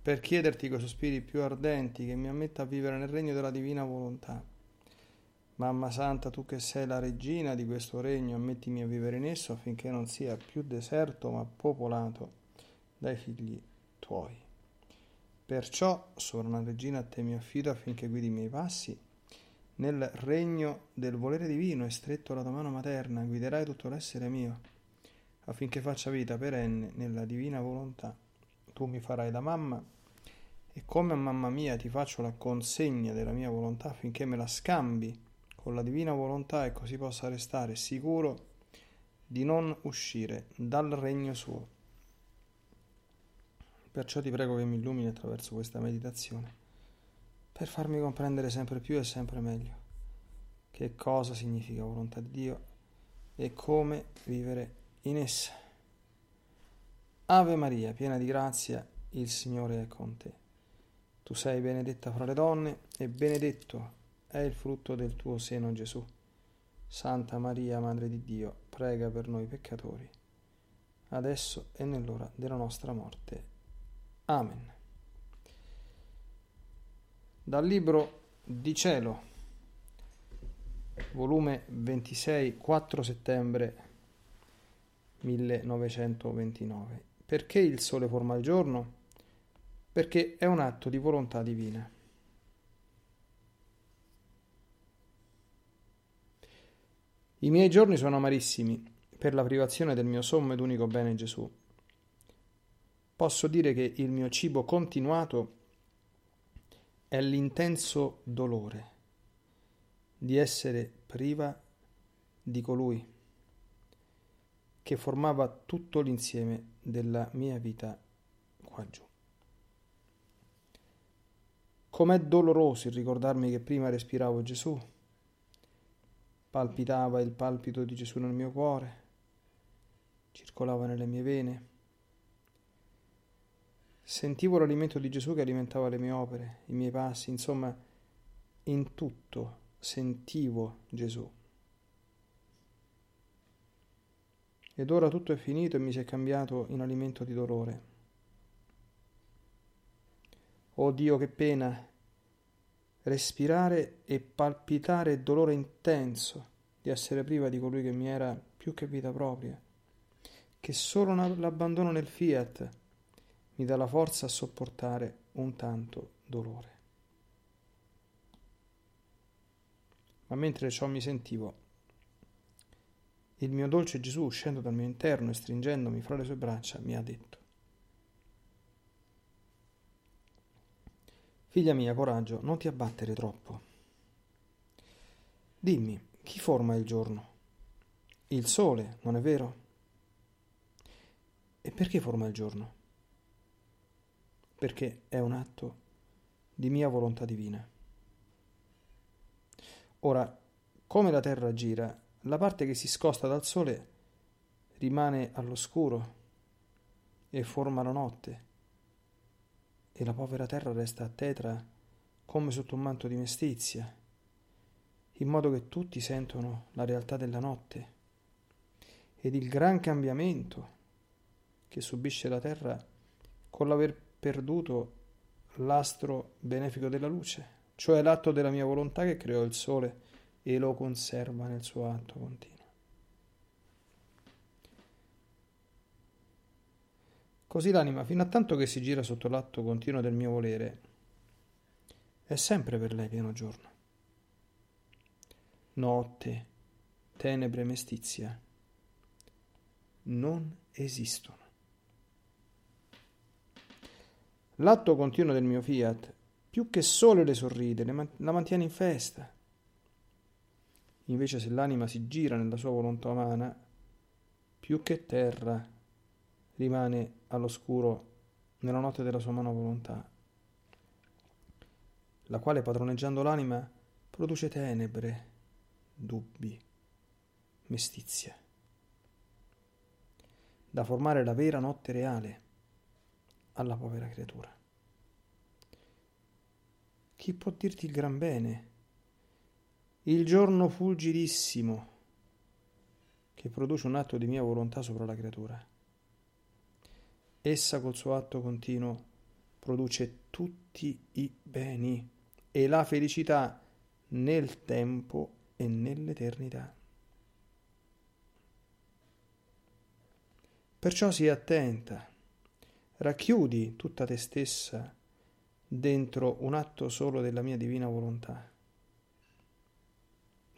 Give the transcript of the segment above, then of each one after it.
per chiederti coi sospiri più ardenti che mi ammetta a vivere nel regno della divina volontà. Mamma Santa, tu che sei la regina di questo regno, ammettimi a vivere in esso affinché non sia più deserto ma popolato dai figli tuoi. Perciò, sovrana regina, a te mi affido affinché guidi i miei passi nel regno del volere divino e stretto la tua mano materna, guiderai tutto l'essere mio, affinché faccia vita perenne nella divina volontà. Tu mi farai da mamma e come mamma mia ti faccio la consegna della mia volontà affinché me la scambi con la divina volontà e così possa restare sicuro di non uscire dal regno suo. Perciò ti prego che mi illumini attraverso questa meditazione per farmi comprendere sempre più e sempre meglio che cosa significa volontà di Dio e come vivere in essa. Ave Maria, piena di grazia, il Signore è con te. Tu sei benedetta fra le donne e benedetto è il frutto del tuo seno Gesù. Santa Maria, Madre di Dio, prega per noi peccatori, adesso e nell'ora della nostra morte. Amen dal libro di cielo, volume 26, 4 settembre 1929. Perché il sole forma il giorno? Perché è un atto di volontà divina. I miei giorni sono amarissimi per la privazione del mio sommo ed unico bene Gesù. Posso dire che il mio cibo continuato è l'intenso dolore di essere priva di colui che formava tutto l'insieme della mia vita qua giù. Com'è doloroso il ricordarmi che prima respiravo Gesù, palpitava il palpito di Gesù nel mio cuore, circolava nelle mie vene, Sentivo l'alimento di Gesù che alimentava le mie opere, i miei passi, insomma, in tutto sentivo Gesù. Ed ora tutto è finito e mi si è cambiato in alimento di dolore. Oh Dio, che pena! Respirare e palpitare dolore intenso di essere priva di colui che mi era più che vita propria, che solo l'abbandono nel fiat mi dà la forza a sopportare un tanto dolore. Ma mentre ciò mi sentivo, il mio dolce Gesù, uscendo dal mio interno e stringendomi fra le sue braccia, mi ha detto, Figlia mia, coraggio, non ti abbattere troppo. Dimmi, chi forma il giorno? Il sole, non è vero? E perché forma il giorno? perché è un atto di mia volontà divina. Ora, come la Terra gira, la parte che si scosta dal Sole rimane all'oscuro e forma la notte, e la povera Terra resta tetra come sotto un manto di mestizia, in modo che tutti sentono la realtà della notte ed il gran cambiamento che subisce la Terra con l'aver perduto l'astro benefico della luce, cioè l'atto della mia volontà che creò il sole e lo conserva nel suo atto continuo. Così l'anima, fino a tanto che si gira sotto l'atto continuo del mio volere, è sempre per lei pieno giorno. Notte, tenebre, mestizia non esistono. L'atto continuo del mio fiat, più che sole le sorride, la mantiene in festa. Invece se l'anima si gira nella sua volontà umana, più che terra rimane all'oscuro nella notte della sua mano volontà. la quale padroneggiando l'anima produce tenebre, dubbi, mestizia, da formare la vera notte reale alla povera creatura. Chi può dirti il gran bene? Il giorno fulgidissimo che produce un atto di mia volontà sopra la creatura. Essa col suo atto continuo produce tutti i beni e la felicità nel tempo e nell'eternità. Perciò sii attenta, racchiudi tutta te stessa dentro un atto solo della mia divina volontà.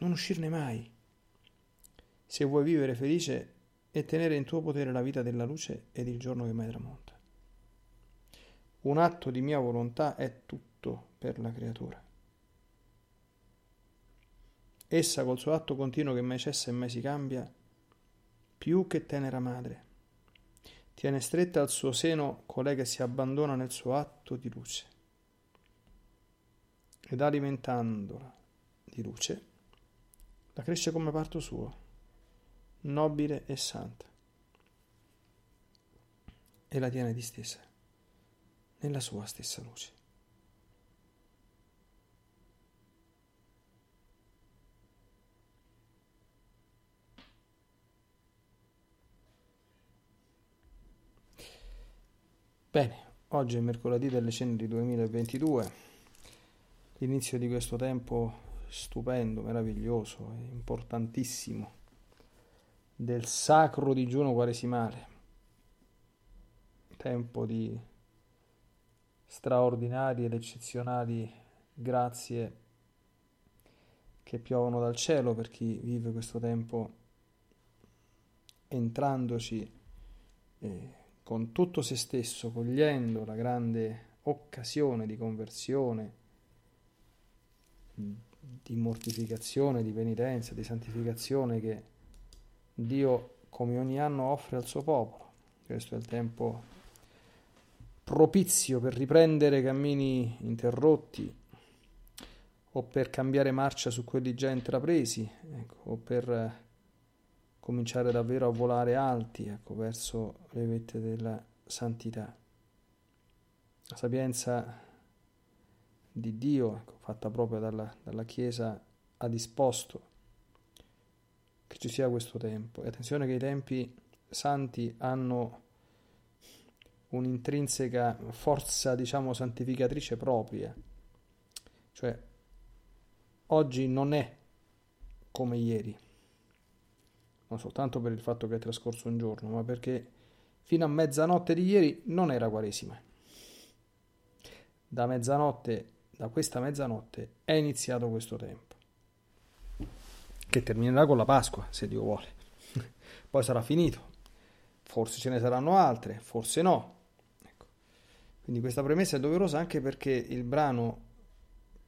Non uscirne mai se vuoi vivere felice e tenere in tuo potere la vita della luce ed il giorno che mai tramonta. Un atto di mia volontà è tutto per la creatura. Essa col suo atto continuo che mai cessa e mai si cambia, più che tenera madre, tiene stretta al suo seno colei che si abbandona nel suo atto di luce. Ed alimentandola di luce, la cresce come parto suo nobile e santa, e la tiene distesa nella sua stessa luce. Bene, oggi è mercoledì delle ceneri 2022, l'inizio di questo tempo stupendo, meraviglioso importantissimo del sacro digiuno quaresimale, tempo di straordinarie ed eccezionali grazie che piovono dal cielo per chi vive questo tempo entrandoci eh, con tutto se stesso, cogliendo la grande occasione di conversione, di mortificazione, di penitenza, di santificazione che Dio come ogni anno offre al suo popolo. Questo è il tempo propizio per riprendere cammini interrotti o per cambiare marcia su quelli già intrapresi ecco, o per cominciare davvero a volare alti ecco, verso le vette della santità. La sapienza di Dio, ecco, fatta proprio dalla, dalla Chiesa, ha disposto che ci sia questo tempo. E attenzione che i tempi santi hanno un'intrinseca forza, diciamo, santificatrice propria. Cioè, oggi non è come ieri, non soltanto per il fatto che è trascorso un giorno, ma perché fino a mezzanotte di ieri non era Quaresima. Da mezzanotte, da questa mezzanotte, è iniziato questo tempo che terminerà con la Pasqua, se Dio vuole. Poi sarà finito. Forse ce ne saranno altre, forse no. Ecco. Quindi questa premessa è doverosa anche perché il brano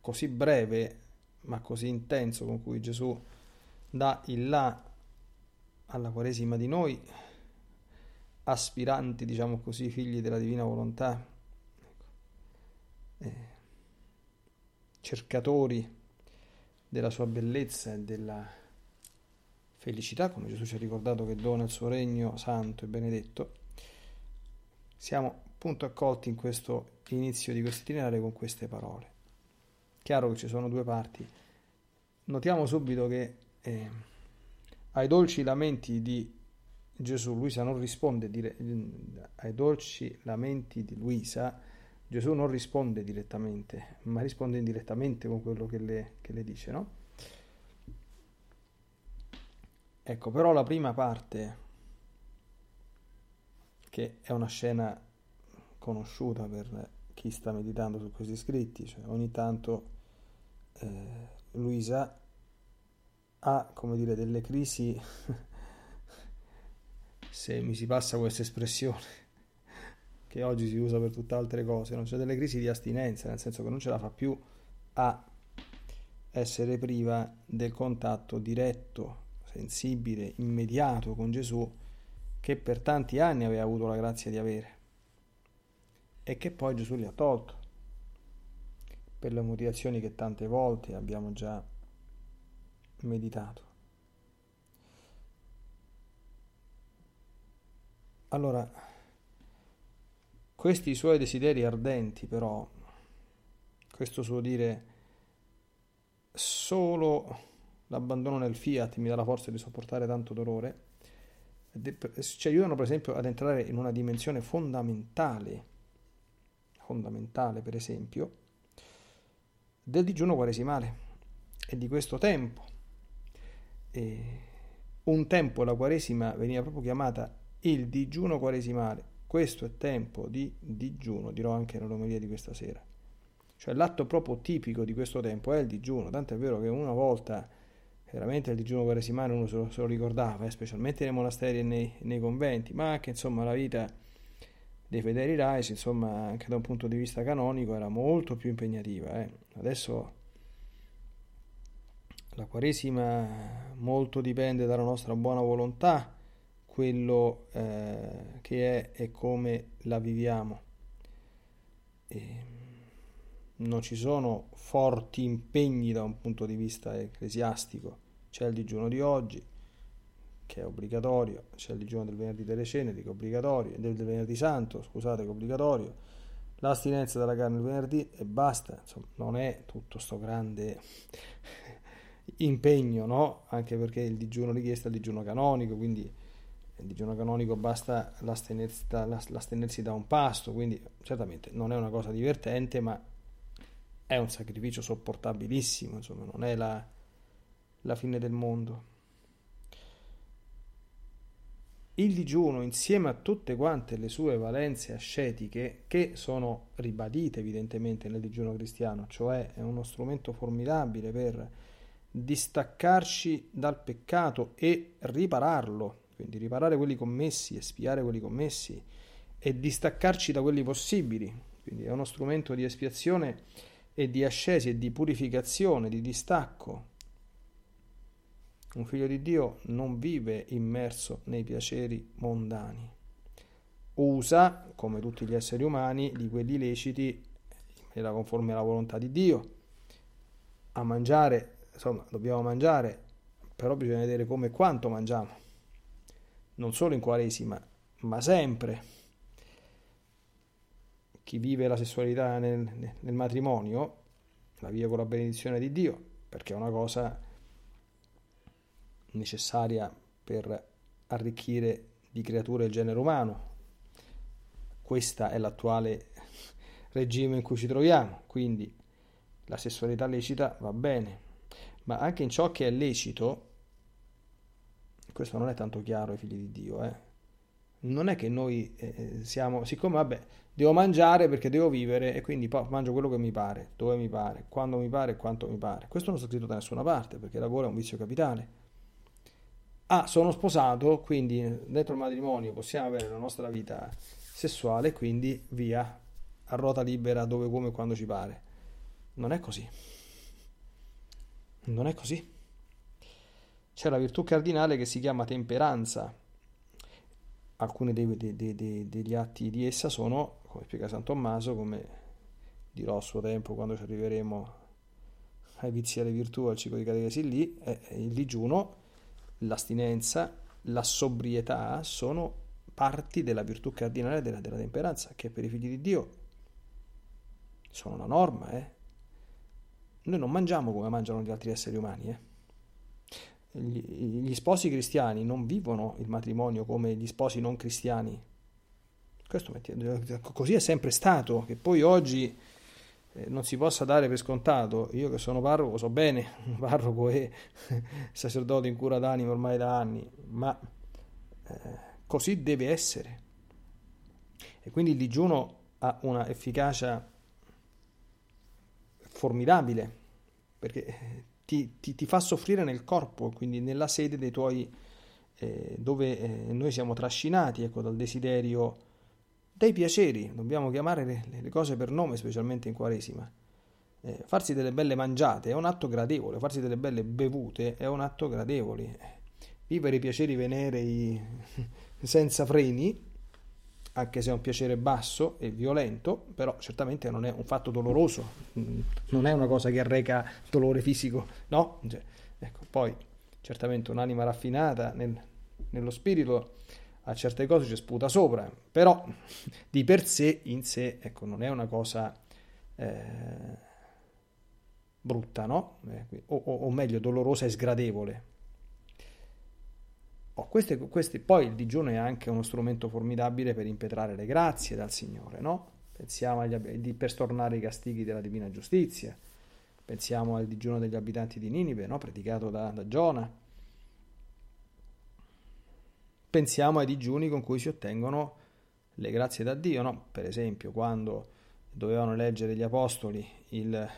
così breve, ma così intenso con cui Gesù dà il là alla Quaresima di noi, aspiranti, diciamo così, figli della divina volontà, ecco. eh, cercatori della sua bellezza e della felicità, come Gesù ci ha ricordato che dona il suo regno santo e benedetto, siamo appunto accolti in questo inizio di questo itinerario con queste parole. Chiaro che ci sono due parti. Notiamo subito che eh, ai dolci lamenti di Gesù, Luisa non risponde dire, ai dolci lamenti di Luisa, Gesù non risponde direttamente, ma risponde indirettamente con quello che le, che le dice, no? Ecco, però la prima parte, che è una scena conosciuta per chi sta meditando su questi scritti, cioè ogni tanto eh, Luisa ha, come dire, delle crisi, se mi si passa questa espressione, che oggi si usa per tutte altre cose, non c'è delle crisi di astinenza, nel senso che non ce la fa più a essere priva del contatto diretto, sensibile, immediato con Gesù che per tanti anni aveva avuto la grazia di avere e che poi Gesù gli ha tolto. per le motivazioni che tante volte abbiamo già meditato. Allora, questi suoi desideri ardenti però, questo suo dire solo l'abbandono nel fiat mi dà la forza di sopportare tanto dolore, ci aiutano per esempio ad entrare in una dimensione fondamentale, fondamentale per esempio, del digiuno quaresimale e di questo tempo. E un tempo la quaresima veniva proprio chiamata il digiuno quaresimale. Questo è tempo di digiuno, dirò anche nell'omelia di questa sera. Cioè l'atto proprio tipico di questo tempo è il digiuno, tanto è vero che una volta veramente il digiuno quaresimale uno se lo, se lo ricordava, eh, specialmente nei monasteri e nei, nei, conventi, ma anche insomma la vita dei fedeli laici, insomma anche da un punto di vista canonico era molto più impegnativa. Eh. Adesso la quaresima molto dipende dalla nostra buona volontà, quello eh, che è e come la viviamo. E non ci sono forti impegni da un punto di vista ecclesiastico. C'è il digiuno di oggi, che è obbligatorio, c'è il digiuno del venerdì delle ceneri, che è obbligatorio, del, del venerdì santo, scusate, che è obbligatorio, l'astinenza dalla carne il venerdì e basta. Insomma, non è tutto sto grande impegno, no? Anche perché il digiuno richiesto è il digiuno canonico, quindi il digiuno canonico basta l'astenersi da, l'astenersi da un pasto, quindi certamente non è una cosa divertente, ma è un sacrificio sopportabilissimo, insomma, non è la, la fine del mondo. Il digiuno, insieme a tutte quante le sue valenze ascetiche, che sono ribadite evidentemente nel digiuno cristiano, cioè è uno strumento formidabile per distaccarci dal peccato e ripararlo, quindi riparare quelli commessi, espiare quelli commessi e distaccarci da quelli possibili, quindi è uno strumento di espiazione e di ascesi e di purificazione, di distacco. Un figlio di Dio non vive immerso nei piaceri mondani. Usa, come tutti gli esseri umani, di quelli leciti in conforme alla volontà di Dio. A mangiare, insomma, dobbiamo mangiare, però bisogna vedere come e quanto mangiamo. Non solo in Quaresima, ma sempre chi vive la sessualità nel, nel matrimonio la vive con la benedizione di Dio, perché è una cosa necessaria per arricchire di creature il genere umano. Questo è l'attuale regime in cui ci troviamo, quindi la sessualità lecita va bene, ma anche in ciò che è lecito, questo non è tanto chiaro ai figli di Dio, eh? non è che noi eh, siamo, siccome vabbè, devo mangiare perché devo vivere e quindi mangio quello che mi pare, dove mi pare, quando mi pare quanto mi pare. Questo non sta scritto da nessuna parte perché il lavoro è un vizio capitale. Ah, sono sposato, quindi dentro il matrimonio possiamo avere la nostra vita sessuale, quindi via, a ruota libera dove, come quando ci pare. Non è così. Non è così. C'è la virtù cardinale che si chiama temperanza alcuni dei, dei, dei, degli atti di essa sono, come spiega San Tommaso, come dirò a suo tempo quando ci arriveremo ai vizi e alle virtù, al ciclo di catechesi lì, è il digiuno, l'astinenza, la sobrietà sono parti della virtù cardinale della, della temperanza, che per i figli di Dio sono la norma. Eh? Noi non mangiamo come mangiano gli altri esseri umani. Eh? Gli sposi cristiani non vivono il matrimonio come gli sposi non cristiani. Questo, così è sempre stato, che poi oggi eh, non si possa dare per scontato. Io che sono parroco so bene, parroco e sacerdote in cura d'animo ormai da anni, ma eh, così deve essere. E quindi il digiuno ha una efficacia formidabile, perché ti, ti, ti, fa soffrire nel corpo, quindi nella sede dei tuoi, eh, dove eh, noi siamo trascinati ecco, dal desiderio dei piaceri, dobbiamo chiamare le, le cose per nome, specialmente in Quaresima. Eh, farsi delle belle mangiate è un atto gradevole, farsi delle belle bevute è un atto gradevole. Vivere i piaceri venerei senza freni anche se è un piacere basso e violento, però certamente non è un fatto doloroso, mm, non è una cosa che arreca dolore fisico, no? Cioè, ecco, poi certamente un'anima raffinata nel, nello spirito a certe cose ci sputa sopra, però di per sé, in sé, ecco, non è una cosa eh, brutta, no? Eh, o, o, o meglio, dolorosa e sgradevole. Oh, queste, queste, poi il digiuno è anche uno strumento formidabile per impetrare le grazie dal Signore, no? Pensiamo agli, per stornare i castighi della divina giustizia, pensiamo al digiuno degli abitanti di Ninive, no? predicato da, da Giona. Pensiamo ai digiuni con cui si ottengono le grazie da Dio, no? Per esempio, quando dovevano eleggere gli apostoli il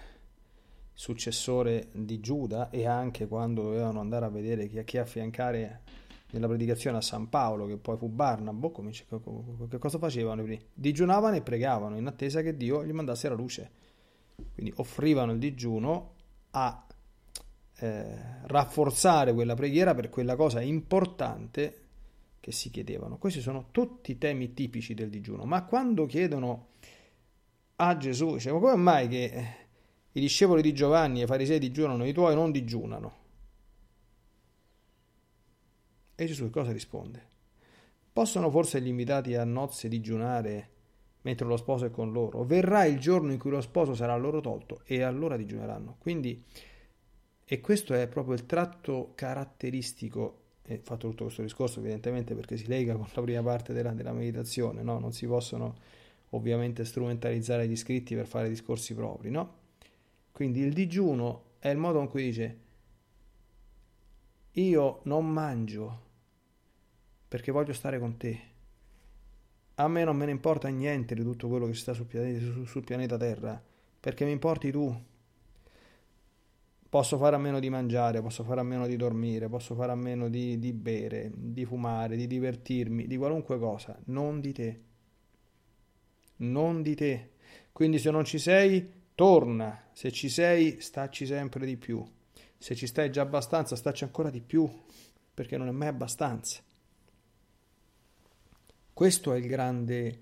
successore di Giuda e anche quando dovevano andare a vedere chi, chi affiancare nella predicazione a San Paolo, che poi fu Barnabo, come, che cosa facevano? Digiunavano e pregavano in attesa che Dio gli mandasse la luce. Quindi offrivano il digiuno a eh, rafforzare quella preghiera per quella cosa importante che si chiedevano. Questi sono tutti temi tipici del digiuno. Ma quando chiedono a Gesù, dice, ma come mai che i discepoli di Giovanni e i farisei digiunano, i tuoi non digiunano? E Gesù cosa risponde? Possono forse gli invitati a nozze digiunare mentre lo sposo è con loro? Verrà il giorno in cui lo sposo sarà loro tolto e allora digiuneranno. Quindi, e questo è proprio il tratto caratteristico, e fatto tutto questo discorso evidentemente perché si lega con la prima parte della, della meditazione, no? non si possono ovviamente strumentalizzare gli scritti per fare discorsi propri, no? Quindi il digiuno è il modo in cui dice io non mangio perché voglio stare con te. A me non me ne importa niente di tutto quello che sta sul pianeta, sul pianeta Terra, perché mi importi tu. Posso fare a meno di mangiare, posso fare a meno di dormire, posso fare a meno di, di bere, di fumare, di divertirmi, di qualunque cosa, non di te. Non di te. Quindi se non ci sei, torna. Se ci sei, stacci sempre di più. Se ci stai già abbastanza, stacci ancora di più, perché non è mai abbastanza. Questo è il grande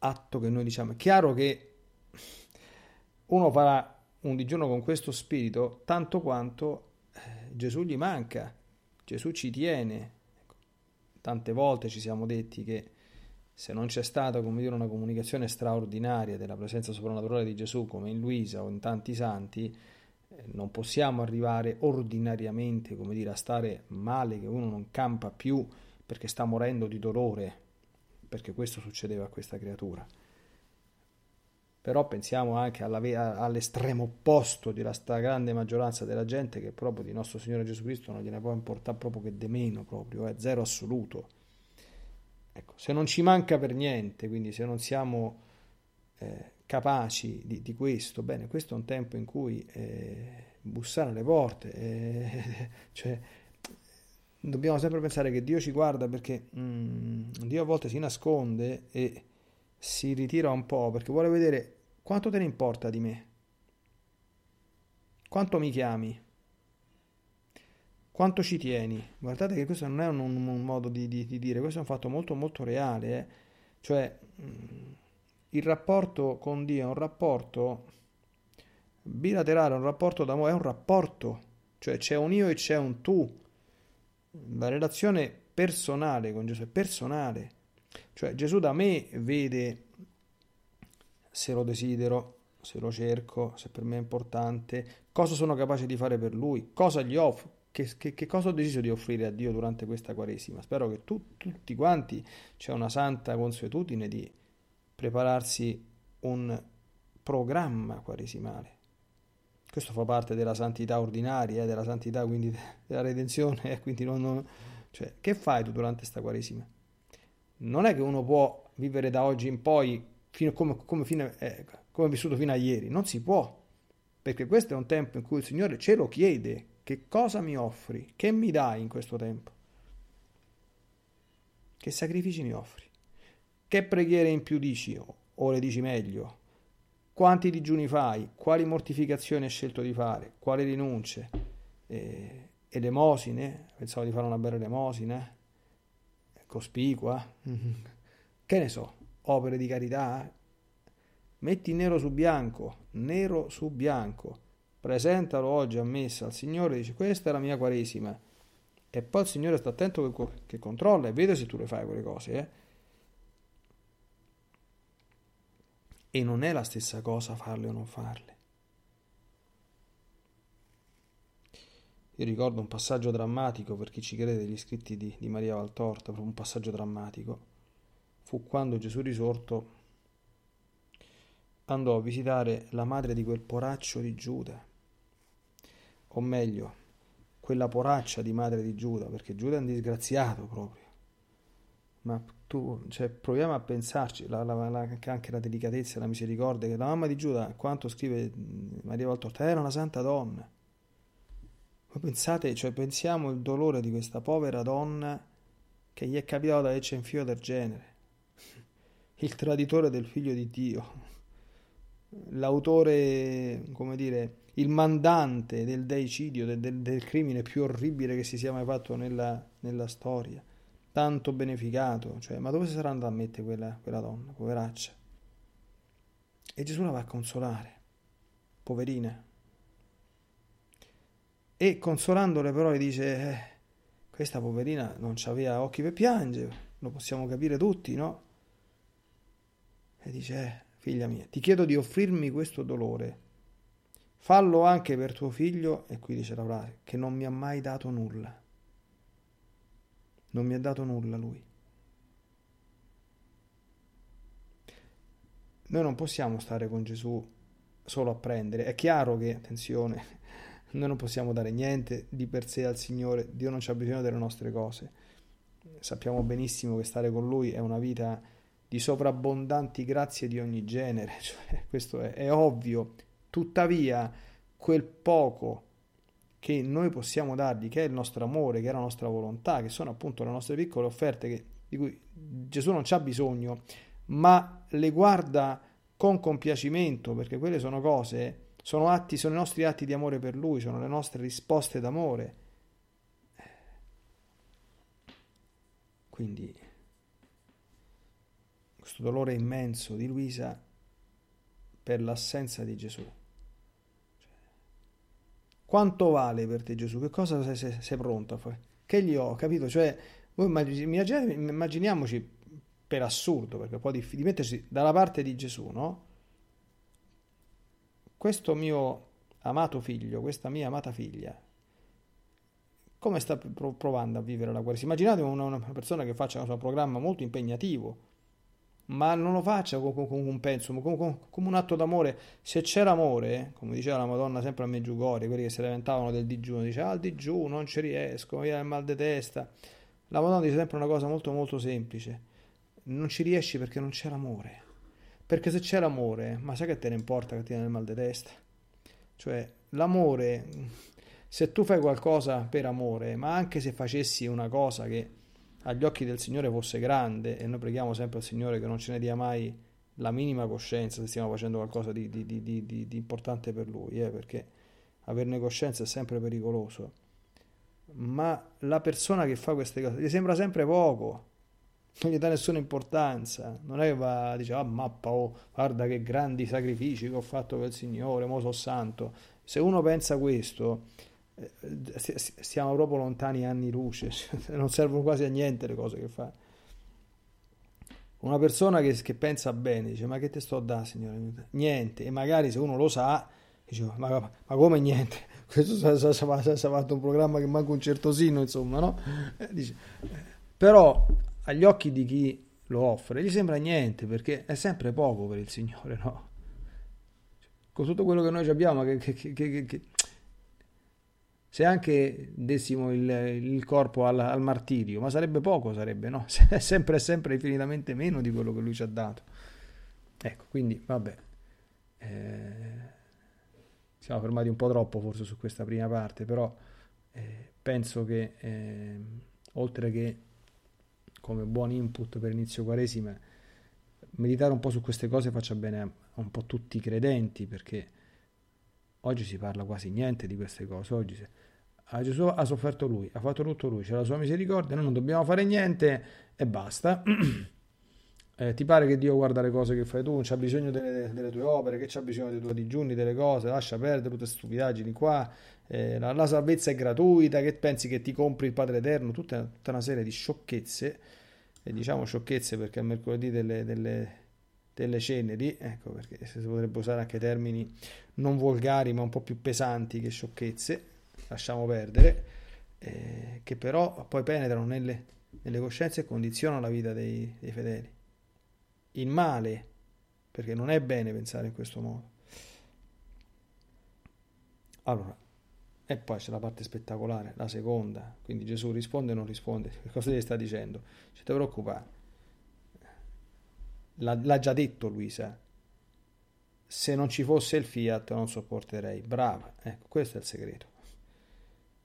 atto che noi diciamo. È chiaro che uno farà un digiuno con questo spirito tanto quanto eh, Gesù gli manca, Gesù ci tiene. Ecco, tante volte ci siamo detti che se non c'è stata come dire, una comunicazione straordinaria della presenza soprannaturale di Gesù come in Luisa o in tanti santi, eh, non possiamo arrivare ordinariamente come dire, a stare male, che uno non campa più perché sta morendo di dolore, perché questo succedeva a questa creatura. Però pensiamo anche all'estremo opposto della stragrande maggioranza della gente che proprio di nostro Signore Gesù Cristo non gliene può importare proprio che de meno, proprio, è zero assoluto. Ecco, se non ci manca per niente, quindi se non siamo eh, capaci di, di, questo, bene, questo è un tempo in cui eh, bussare alle porte, eh, cioè dobbiamo sempre pensare che Dio ci guarda perché mm, Dio a volte si nasconde e si ritira un po' perché vuole vedere quanto te ne importa di me, quanto mi chiami, quanto ci tieni. Guardate che questo non è un, un, un modo di, di, di, dire, questo è un fatto molto molto reale, eh? cioè mm, il rapporto con Dio è un rapporto bilaterale, un rapporto d'amore, è un rapporto, cioè c'è un io e c'è un tu la relazione personale con Gesù è personale, cioè Gesù da me vede se lo desidero, se lo cerco, se per me è importante, cosa sono capace di fare per lui, cosa gli offro, che, che, che cosa ho deciso di offrire a Dio durante questa Quaresima. Spero che tu, tutti quanti c'è una santa consuetudine di prepararsi un programma quaresimale questo fa parte della santità ordinaria, eh, della santità quindi della redenzione, eh, quindi non, non, cioè, che fai tu durante questa Quaresima? Non è che uno può vivere da oggi in poi fino, come, come, fine, eh, come vissuto fino a ieri, non si può, perché questo è un tempo in cui il Signore ce lo chiede, che cosa mi offri, che mi dai in questo tempo, che sacrifici mi offri, che preghiere in più dici? O le dici meglio, quanti digiuni fai, quali mortificazioni hai scelto di fare, quali rinunce, eh, elemosine, pensavo di fare una bella elemosina, cospicua, che ne so, opere di carità, metti nero su bianco, nero su bianco, presentalo oggi a messa. Al Signore, dice questa è la mia quaresima, e poi il Signore sta attento che, che controlla e vede se tu le fai quelle cose, eh. E non è la stessa cosa farle o non farle. Io ricordo un passaggio drammatico per chi ci crede degli scritti di, di Maria Valtorta, proprio un passaggio drammatico. Fu quando Gesù risorto andò a visitare la madre di quel poraccio di Giuda, o meglio, quella poraccia di madre di Giuda, perché Giuda è un disgraziato proprio. Ma tu, cioè, proviamo a pensarci, la, la, la, anche la delicatezza la misericordia, che la mamma di Giuda, quanto scrive Maria Valtorta, era una santa donna ma pensate, cioè pensiamo il dolore di questa povera donna che gli è capitato da ecce un figlio del genere, il traditore del figlio di Dio, l'autore, come dire, il mandante del deicidio, del, del, del, crimine più orribile che si sia mai fatto nella, nella storia, tanto beneficato, cioè, ma dove si sarà andata a mettere quella, quella donna, poveraccia? E Gesù la va a consolare, poverina. E consolandole però gli dice, eh, questa poverina non aveva occhi per piangere, lo possiamo capire tutti, no? E dice, eh, figlia mia, ti chiedo di offrirmi questo dolore, fallo anche per tuo figlio, e qui dice la frase, che non mi ha mai dato nulla. Non mi ha dato nulla lui. Noi non possiamo stare con Gesù solo a prendere. È chiaro che, attenzione, noi non possiamo dare niente di per sé al Signore, Dio non c'ha bisogno delle nostre cose. Sappiamo benissimo che stare con Lui è una vita di sovrabbondanti grazie di ogni genere, cioè, questo è, è ovvio. Tuttavia, quel poco che noi possiamo dargli, che è il nostro amore, che è la nostra volontà, che sono appunto le nostre piccole offerte che, di cui Gesù non c'ha bisogno, ma le guarda con compiacimento, perché quelle sono cose sono, atti, sono i nostri atti di amore per Lui, sono le nostre risposte d'amore. Quindi questo dolore immenso di Luisa per l'assenza di Gesù. Quanto vale per te Gesù? Che cosa sei, sei, sei pronto a fare? Che gli ho, capito? Cioè, voi immaginiamoci per assurdo, perché poi di, di mettersi dalla parte di Gesù, no? questo mio amato figlio, questa mia amata figlia, come sta provando a vivere la guerra? Immaginate una, una persona che faccia un programma molto impegnativo, ma non lo faccia come, come un penso, come, un atto d'amore. Se c'era amore, come diceva la Madonna sempre a Meggiugorie, quelli che si lamentavano del digiuno, dice ah il digiuno non ci riesco, mi viene il mal di testa. La Madonna dice sempre una cosa molto molto semplice, non ci riesci perché non c'era amore. Perché se c'è l'amore, ma sai che te ne importa che ti viene il mal di testa? Cioè, l'amore, se tu fai qualcosa per amore, ma anche se facessi una cosa che agli occhi del Signore fosse grande, e noi preghiamo sempre al Signore che non ce ne dia mai la minima coscienza se stiamo facendo qualcosa di, di, di, di importante per Lui, eh, perché averne coscienza è sempre pericoloso. Ma la persona che fa queste cose gli sembra sempre poco non gli dà nessuna importanza, non è che va, dice, ah mappa, oh, guarda che grandi sacrifici che ho fatto per il Signore, mo so santo. Se uno pensa questo, eh, stiamo proprio lontani anni luce, non servono quasi a niente le cose che fa. Una persona che, che pensa bene dice, ma che te sto a dare, Signore? Niente, e magari se uno lo sa, dice, ma, ma come niente? Questo si è fatto un programma che manca un certosino, insomma, no? Eh, dice, eh, però agli occhi di chi lo offre gli sembra niente perché è sempre poco per il Signore, no? Con tutto quello che noi abbiamo, che, che, che se anche dessimo il, il corpo al, al, martirio, ma sarebbe poco, sarebbe, no? Sempre, sempre infinitamente meno di quello che lui ci ha dato. Ecco, quindi, vabbè, eh, siamo fermati un po' troppo forse su questa prima parte, però eh, penso che, eh, oltre che come buon input per inizio quaresima, meditare un po' su queste cose faccia bene a un po' tutti i credenti, perché oggi si parla quasi niente di queste cose. Oggi si... ah, Gesù ha sofferto lui, ha fatto tutto lui, c'è la sua misericordia, noi non dobbiamo fare niente e basta. Eh, ti pare che Dio guarda le cose che fai tu, non c'ha bisogno delle, delle tue opere, che c'ha bisogno dei tuoi digiuni, delle cose, lascia perdere tutte stupidaggini qua, eh, la, la, salvezza è gratuita, che pensi che ti compri il Padre Eterno, tutta, tutta una serie di sciocchezze, e diciamo sciocchezze perché è mercoledì delle, delle, delle ceneri, ecco perché si potrebbe usare anche termini non volgari ma un po' più pesanti che sciocchezze, lasciamo perdere, eh, che però poi penetrano nelle, nelle coscienze e condizionano la vita dei, dei fedeli. Il male, perché non è bene pensare in questo modo. Allora, e poi c'è la parte spettacolare, la seconda, quindi Gesù risponde o non risponde, cosa gli sta dicendo? Ci ti preoccupare, l'ha, l'ha già detto Luisa, se non ci fosse il fiat non sopporterei, brava, ecco, questo è il segreto.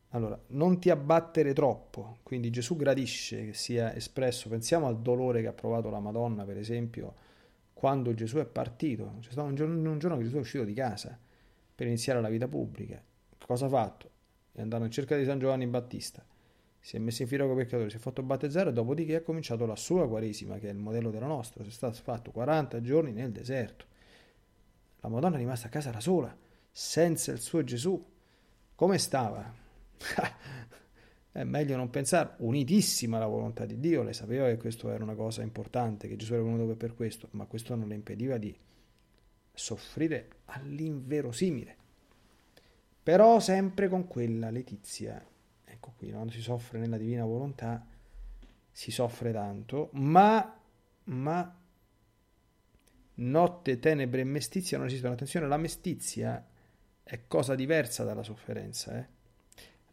Allora, non ti abbattere troppo, quindi Gesù gradisce che sia espresso, pensiamo al dolore che ha provato la Madonna, per esempio, quando Gesù è partito, c'è stato un giorno, un giorno che Gesù è uscito di casa per iniziare la vita pubblica, cosa ha fatto? È andato in cerca di San Giovanni Battista, si è messo in fila con i peccatori, si è fatto battezzare, dopodiché ha cominciato la sua Quaresima, che è il modello della nostra, si è stato fatto 40 giorni nel deserto. La Madonna è rimasta a casa da sola, senza il suo Gesù. Come stava? è meglio non pensare, unitissima alla volontà di Dio, lei sapeva che questo era una cosa importante, che Gesù era venuto per questo, ma questo non le impediva di soffrire all'inverosimile. Però sempre con quella letizia, ecco qui, quando si soffre nella divina volontà, si soffre tanto, ma, ma notte, tenebre e mestizia non esistono. Attenzione, la mestizia è cosa diversa dalla sofferenza, eh?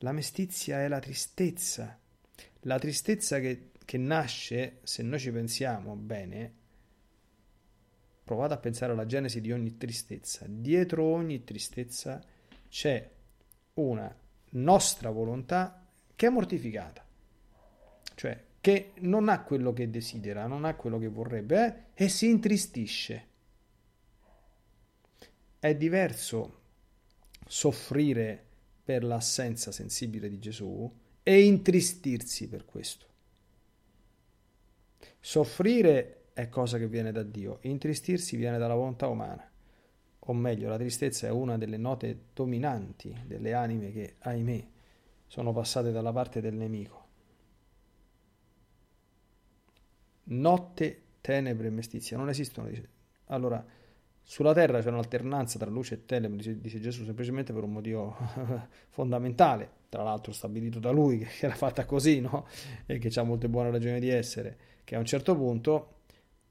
La mestizia è la tristezza. La tristezza che, che nasce, se noi ci pensiamo bene, provate a pensare alla genesi di ogni tristezza. Dietro ogni tristezza c'è una nostra volontà che è mortificata, cioè che non ha quello che desidera, non ha quello che vorrebbe eh, e si intristisce. È diverso soffrire per l'assenza sensibile di Gesù e intristirsi per questo. Soffrire è cosa che viene da Dio, intristirsi viene dalla volontà umana. O meglio, la tristezza è una delle note dominanti delle anime che, ahimè, sono passate dalla parte del nemico. Notte, tenebre e mestizia non esistono. Allora, sulla terra c'è un'alternanza tra luce e tenebre, dice, dice Gesù, semplicemente per un motivo fondamentale, tra l'altro stabilito da lui, che era fatta così, no? E che ha molte buone ragioni di essere, che a un certo punto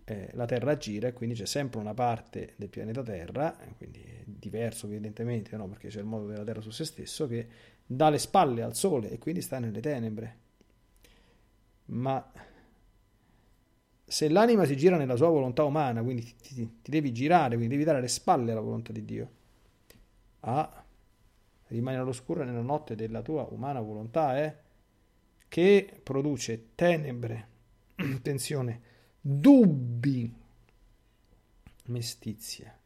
eh, la Terra gira e quindi c'è sempre una parte del pianeta Terra, quindi è diverso evidentemente, no? Perché c'è il modo della Terra su se stesso, che dà le spalle al Sole e quindi sta nelle tenebre. Ma se l'anima si gira nella sua volontà umana, quindi ti, ti, ti, devi girare, quindi devi dare le spalle alla volontà di Dio, ah, rimani all'oscuro nella notte della tua umana volontà, eh, che produce tenebre, tensione, dubbi, mestizia.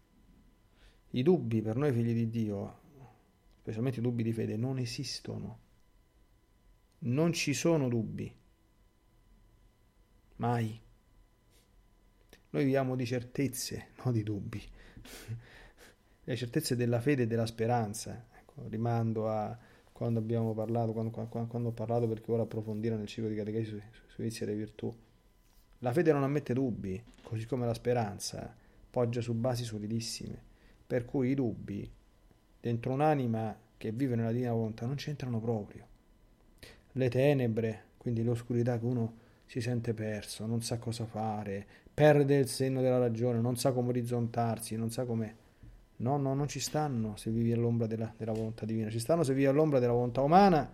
I dubbi per noi figli di Dio, specialmente i dubbi di fede, non esistono. Non ci sono dubbi. Mai. Noi viviamo di certezze, non di dubbi. Le certezze della fede e della speranza. Ecco, rimando a quando abbiamo parlato, quando, quando, quando, ho parlato perché ora approfondire nel ciclo di catechesi sui su vizi e virtù. La fede non ammette dubbi, così come la speranza poggia su basi solidissime. Per cui i dubbi dentro un'anima che vive nella divina volontà non c'entrano proprio. Le tenebre, quindi l'oscurità che uno si sente perso, non sa cosa fare, perde il senno della ragione, non sa come orizzontarsi, non sa come... No, no, non ci stanno se vivi all'ombra della, della volontà divina, ci stanno se vivi all'ombra della volontà umana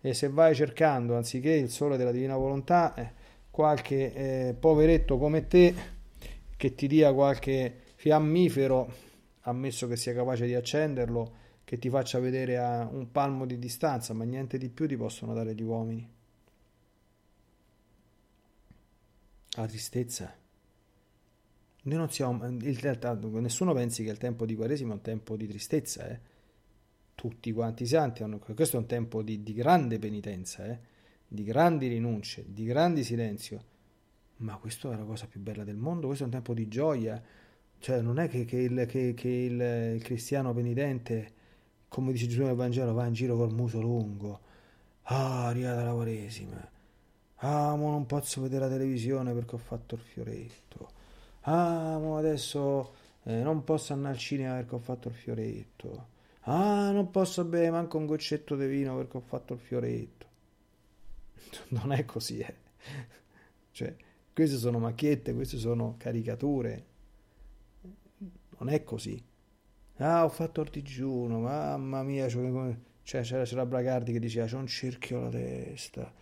e se vai cercando, anziché il sole della divina volontà, eh, qualche eh, poveretto come te che ti dia qualche fiammifero, ammesso che sia capace di accenderlo, che ti faccia vedere a un palmo di distanza, ma niente di più ti possono dare gli uomini. La tristezza noi non siamo, in realtà nessuno pensi che il tempo di Quaresima è un tempo di tristezza, eh? tutti quanti i santi hanno, questo è un tempo di, di grande penitenza, eh? di grandi rinunce, di grande silenzio, ma questa è la cosa più bella del mondo, questo è un tempo di gioia, cioè non è che, che, il, che, che il, il, cristiano penitente, come dice Gesù nel Vangelo, va in giro col muso lungo, ah, arrivata la Quaresima, ah, ma non posso vedere la televisione perché ho fatto il fioretto, ah, ma adesso eh, non posso andare al cinema perché ho fatto il fioretto, ah, non posso bere manco un goccetto di vino perché ho fatto il fioretto. Non è così, eh. Cioè, queste sono macchiette, queste sono caricature. Non è così. Ah, ho fatto il digiuno, mamma mia, cioè, c'era, c'era Bragardi che diceva c'è un cerchio alla testa.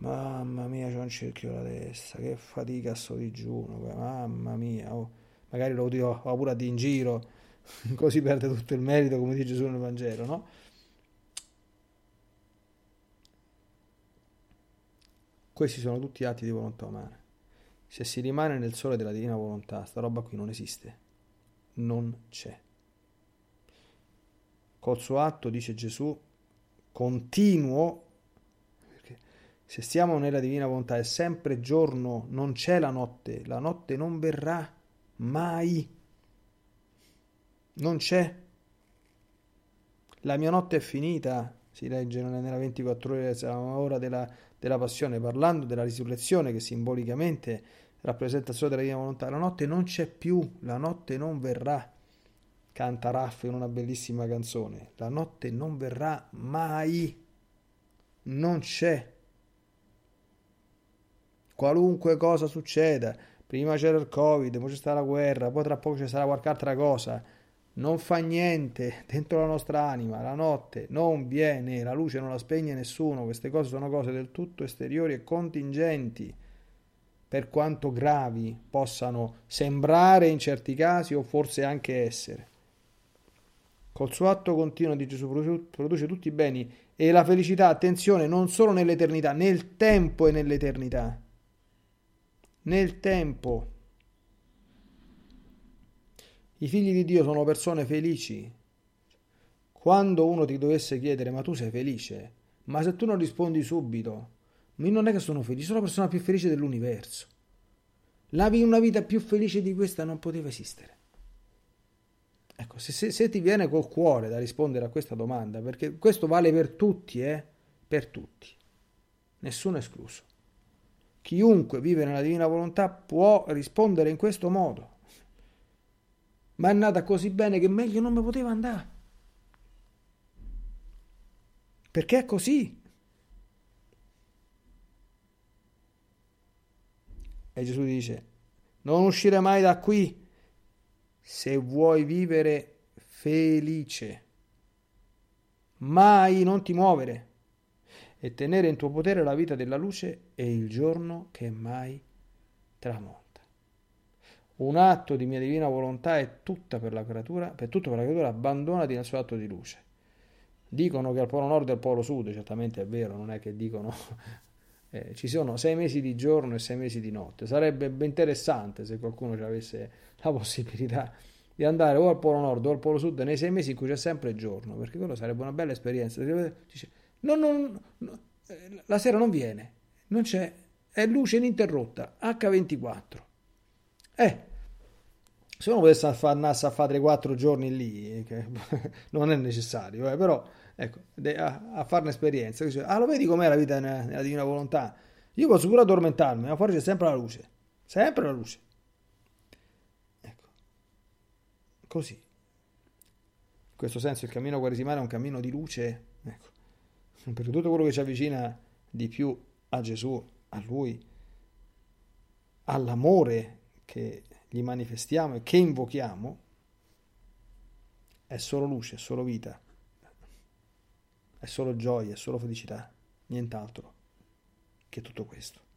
Mamma mia, c'è un cerchio alla testa, che fatica sto digiuno, mamma mia. Oh, magari lo dico oh, pure in giro, così perde tutto il merito, come dice Gesù nel Vangelo, no? Questi sono tutti atti di volontà umana. Se si rimane nel sole della divina volontà, sta roba qui non esiste. Non c'è. Col suo atto, dice Gesù, continuo, se stiamo nella divina volontà è sempre giorno, non c'è la notte, la notte non verrà mai. Non c'è. La mia notte è finita, si legge nella 24 ore, ora della della passione, parlando della risurrezione che simbolicamente rappresenta solo della divina volontà, la notte non c'è più, la notte non verrà. Canta Raff in una bellissima canzone. La notte non verrà mai. Non c'è. Qualunque cosa succeda, prima c'era il Covid, poi c'è stata la guerra, poi tra poco c'è sarà qualche altra cosa non fa niente dentro la nostra anima, la notte non viene, la luce non la spegne nessuno, queste cose sono cose del tutto esteriori e contingenti, per quanto gravi possano sembrare in certi casi o forse anche essere. Col suo atto continuo di Gesù produce tutti i beni e la felicità, attenzione, non solo nell'eternità, nel tempo e nell'eternità. Nel tempo. I figli di Dio sono persone felici. Quando uno ti dovesse chiedere ma tu sei felice, ma se tu non rispondi subito, non è che sono felice, sono la persona più felice dell'universo. La una vita più felice di questa non poteva esistere. Ecco, se, se, se, ti viene col cuore da rispondere a questa domanda, perché questo vale per tutti, eh? Per tutti. Nessuno escluso. Chiunque vive nella divina volontà può rispondere in questo modo ma è andata così bene che meglio non mi poteva andare. Perché è così. E Gesù dice, non uscire mai da qui se vuoi vivere felice. Mai non ti muovere e tenere in tuo potere la vita della luce e il giorno che mai tramonta un atto di mia divina volontà è tutta per la creatura, per tutto per la creatura, abbandonati nel suo atto di luce. Dicono che al polo nord e al polo sud, certamente è vero, non è che dicono eh, ci sono sei mesi di giorno e sei mesi di notte. Sarebbe interessante se qualcuno avesse la possibilità di andare o al polo nord o al polo sud nei sei mesi in cui c'è sempre giorno, perché quello sarebbe una bella esperienza. Dice, no, no, no, eh, la sera non viene, non c'è, è luce ininterrotta, H24. Eh, se uno potesse andarsi a fare 3-4 giorni lì, che non è necessario, eh, però ecco, a, a fare un'esperienza. Ah, lo vedi com'è la vita nella, nella divina volontà? Io posso pure addormentarmi, ma fuori c'è sempre la luce, sempre la luce. Ecco, così. In questo senso il cammino quaresimale è un cammino di luce, ecco, perché tutto quello che ci avvicina di più a Gesù, a Lui, all'amore che gli manifestiamo e che invochiamo, è solo luce, è solo vita, è solo gioia, è solo felicità, nient'altro che tutto questo.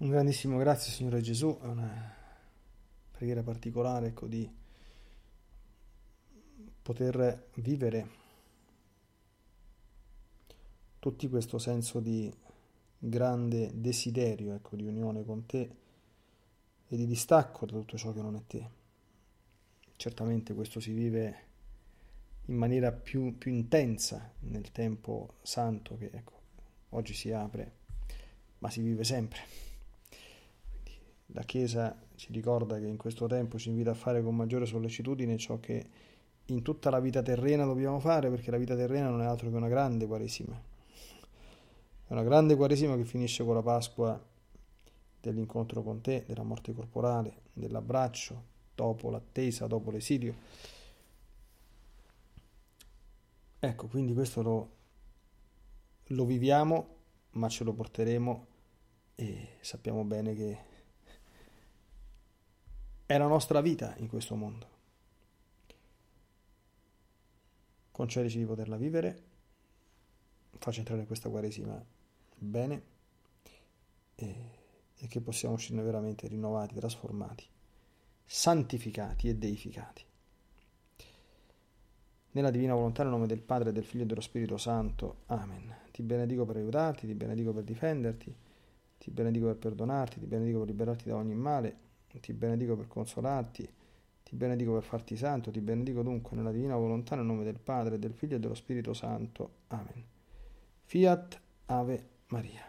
Un grandissimo grazie Signore Gesù, è una preghiera particolare ecco, di poter vivere tutti questo senso di grande desiderio ecco, di unione con te e di distacco da tutto ciò che non è te. Certamente questo si vive in maniera più, più intensa nel tempo santo che ecco, oggi si apre, ma si vive sempre. La Chiesa ci ricorda che in questo tempo ci invita a fare con maggiore sollecitudine ciò che in tutta la vita terrena dobbiamo fare, perché la vita terrena non è altro che una grande Quaresima. È una grande Quaresima che finisce con la Pasqua dell'incontro con te, della morte corporale, dell'abbraccio, dopo l'attesa, dopo l'esilio. Ecco, quindi questo lo, lo viviamo, ma ce lo porteremo e sappiamo bene che è la nostra vita in questo mondo. Concedici di poterla vivere, faccia entrare questa Quaresima bene e, e che possiamo uscirne veramente rinnovati, trasformati, santificati e deificati. Nella divina volontà, nel nome del Padre, del Figlio e dello Spirito Santo. Amen. Ti benedico per aiutarti, ti benedico per difenderti, ti benedico per perdonarti, ti benedico per liberarti da ogni male ti benedico per consolarti, ti benedico per farti santo, ti benedico dunque nella divina volontà nel nome del Padre, del Figlio e dello Spirito Santo. Amen. Fiat Ave Maria.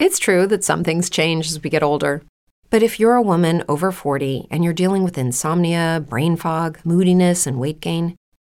It's true that some things change as we get older. But if you're a woman over 40 and you're dealing with insomnia, brain fog, moodiness, and weight gain,